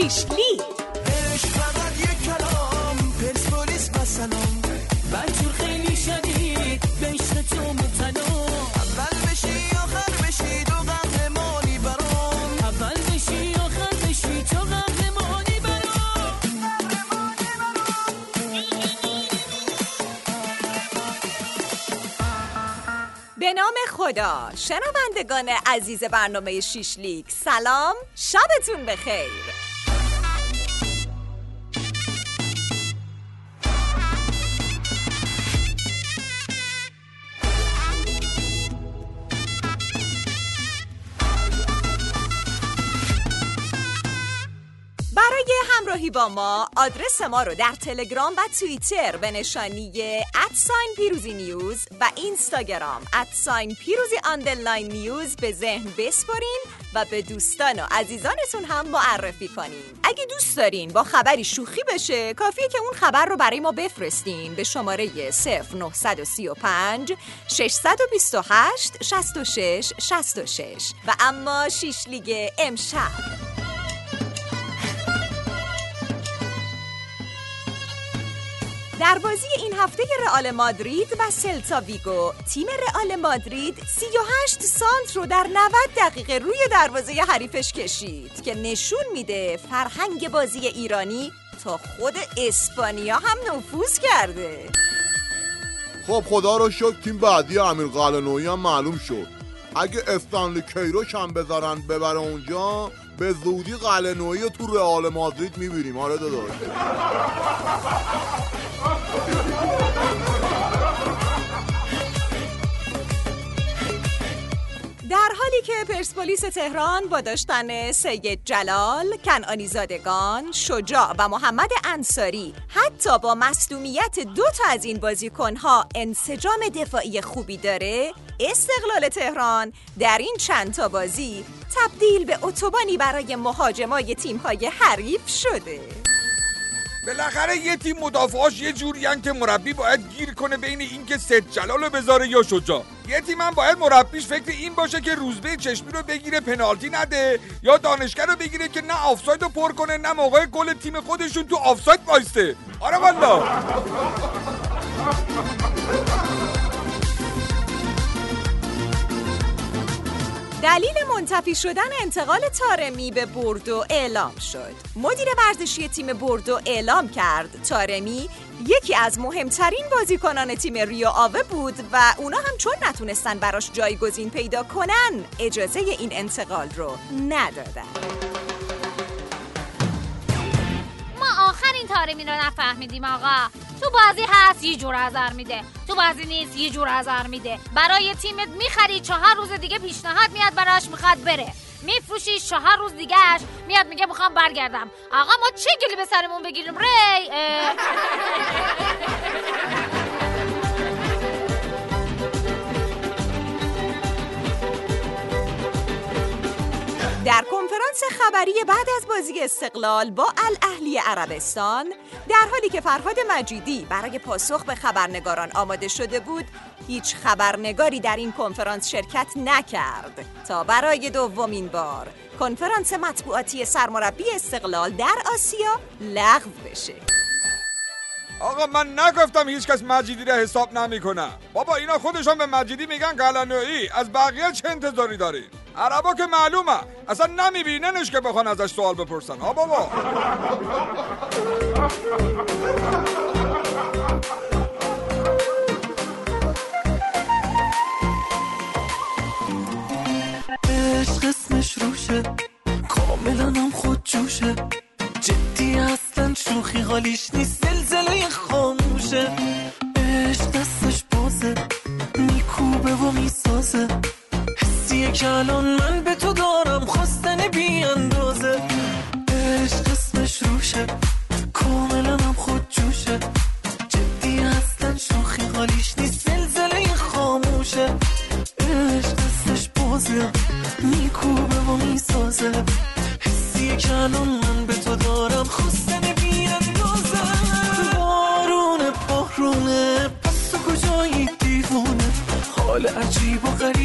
Sheesh, به نام خدا. شنوندگان عزیز برنامه شیشلیک سلام. شبتون بخیر. همراهی با ما. آدرس ما رو در تلگرام و توییتر به نشانی at sign پیروزی نیوز و اینستاگرام at sign پیروزی underline نیوز به ذهن بسپرین و به دوستان و عزیزانتون هم معرفی کنین. اگه دوست دارین با خبری شوخی بشه کافیه که اون خبر رو برای ما بفرستین به شماره 0935 628 66 66 و اما شیش لیگ امشب. در بازی این هفته رئال مادرید و سلتا ویگو. تیم رئال مادرید 38 سانت رو در 90 دقیقه روی دروازه حریفش کشید که نشون میده فرهنگ بازی ایرانی تا خود اسپانیا هم نفوذ کرده. خب خدا رو شکر تیم بعدی امیر قلعه‌نویی هم معلوم شد. اگه استانلی کیروش هم بذارن ببره اونجا به زودی قلعه‌نویی رو تو رئال مادرید می‌بینیم. آره داداش. در حالی که پرسپولیس تهران با داشتن سید جلال، کنعانی زادگان، شجاع و محمد انصاری حتی با مصدومیت دو تا از این بازیکنها انسجام دفاعی خوبی داره استقلال تهران در این چند تا بازی تبدیل به اتوبانی برای مهاجمای تیم‌های حریف شده. بالاخره یه تیم مدافعاش یه جوری که مربی باید گیر کنه بین اینکه سید جلال رو بذاره یا شجاع. یه تیم هم باید مربیش فکر این باشه که روزبه چشمی رو بگیره پنالتی نده یا دانشگر رو بگیره که نه آفساید رو پر کنه نه موقع گل تیم خودشون تو آفساید وایسته. آره والا دلیل منتفی شدن انتقال تارمی به بوردو اعلام شد. مدیر ورزشی تیم بوردو اعلام کرد تارمی یکی از مهمترین بازیکنان تیم ریو آوه بود و اونا هم چون نتونستن براش جایگزین پیدا کنن اجازه این انتقال رو ندادن. تارمی رو نفهمیدیم آقا. تو بازی هست یه جور ازر میده. تو بازی نیست یه جور ازر میده. برای تیمت می‌خری چهار روز دیگه پیشنهاد میاد براش می‌خواد بره. میفروشی چهار روز دیگهش میاد میگه می‌خوام برگردم. آقا ما چه گلی به سرمون بگیریم؟ ری. در خبری بعد از بازی استقلال با الاهلی عربستان در حالی که فرهاد مجیدی برای پاسخ به خبرنگاران آماده شده بود هیچ خبرنگاری در این کنفرانس شرکت نکرد. تا برای دومین بار کنفرانس مطبوعاتی سرمربی استقلال در آسیا لغو بشه. آقا من نگفتم هیچ کس مجیدی را حساب نمی‌کنه. بابا اینا خودشون به مجیدی میگن قلنویی از بقیه چه انتظاری داری عربا که معلومه. اصلا نمیبیننش که بخوان ازش سوال بپرسن. ها بابا. روشه. کاملا هم جدی اصلا شوخی حالیش نیست. خاموشه. عشق دستش بازه. میکوبه و می‌سازه. که الان من به تو دارم خواستن بی اندازه عشق قسمش روشه کاملا هم خود جوشه. جدی هستن شوخی حالیش نیست زلزله خاموشه. عشق قسمش بازه میکوبه و می‌سازه. حسی که الان من به تو دارم خواستن بی اندازه بارونه بارونه پس تو کجایی دیوونه؟ حال عجیب و غریب.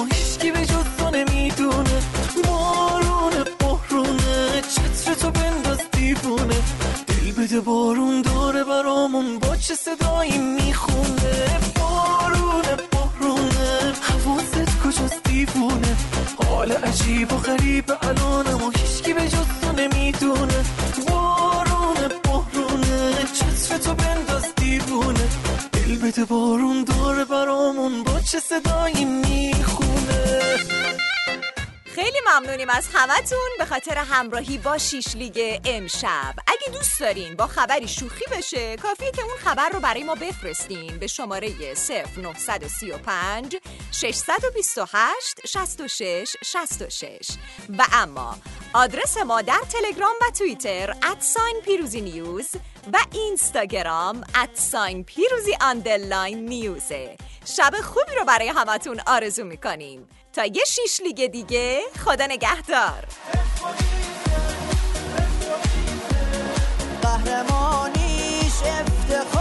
و هیچکی به جز تو نمی‌دونه. بارون بحرونه چتر تو بنداز دیوونه. دل بده بارون داره برامون با چه صدایی می‌خونه. بارون بحرونه حواست کجاست دیوونه؟ حال عجیب و غریب الانم و هیچکی به جز تو نمی‌دونه. بارون بحرونه چتر تو بنداز دیوونه. دل بده بارون داره برامون با چه صدایی ممنونیم از همتون. به خاطر همراهی با شیش لیگ امشب. اگه دوست دارین با خبری شوخی بشه کافیه که اون خبر رو برای ما بفرستین به شماره 0935 628 66 66 و اما آدرس ما در تلگرام و توییتر at sign پیروزی نیوز و اینستاگرام at sign پیروزی underline نیوزه. شب خوبی رو برای همتون آرزو می‌کنیم. تا یه شیش لیگ دیگه خدا نگهدار. قهرمانیش افتخار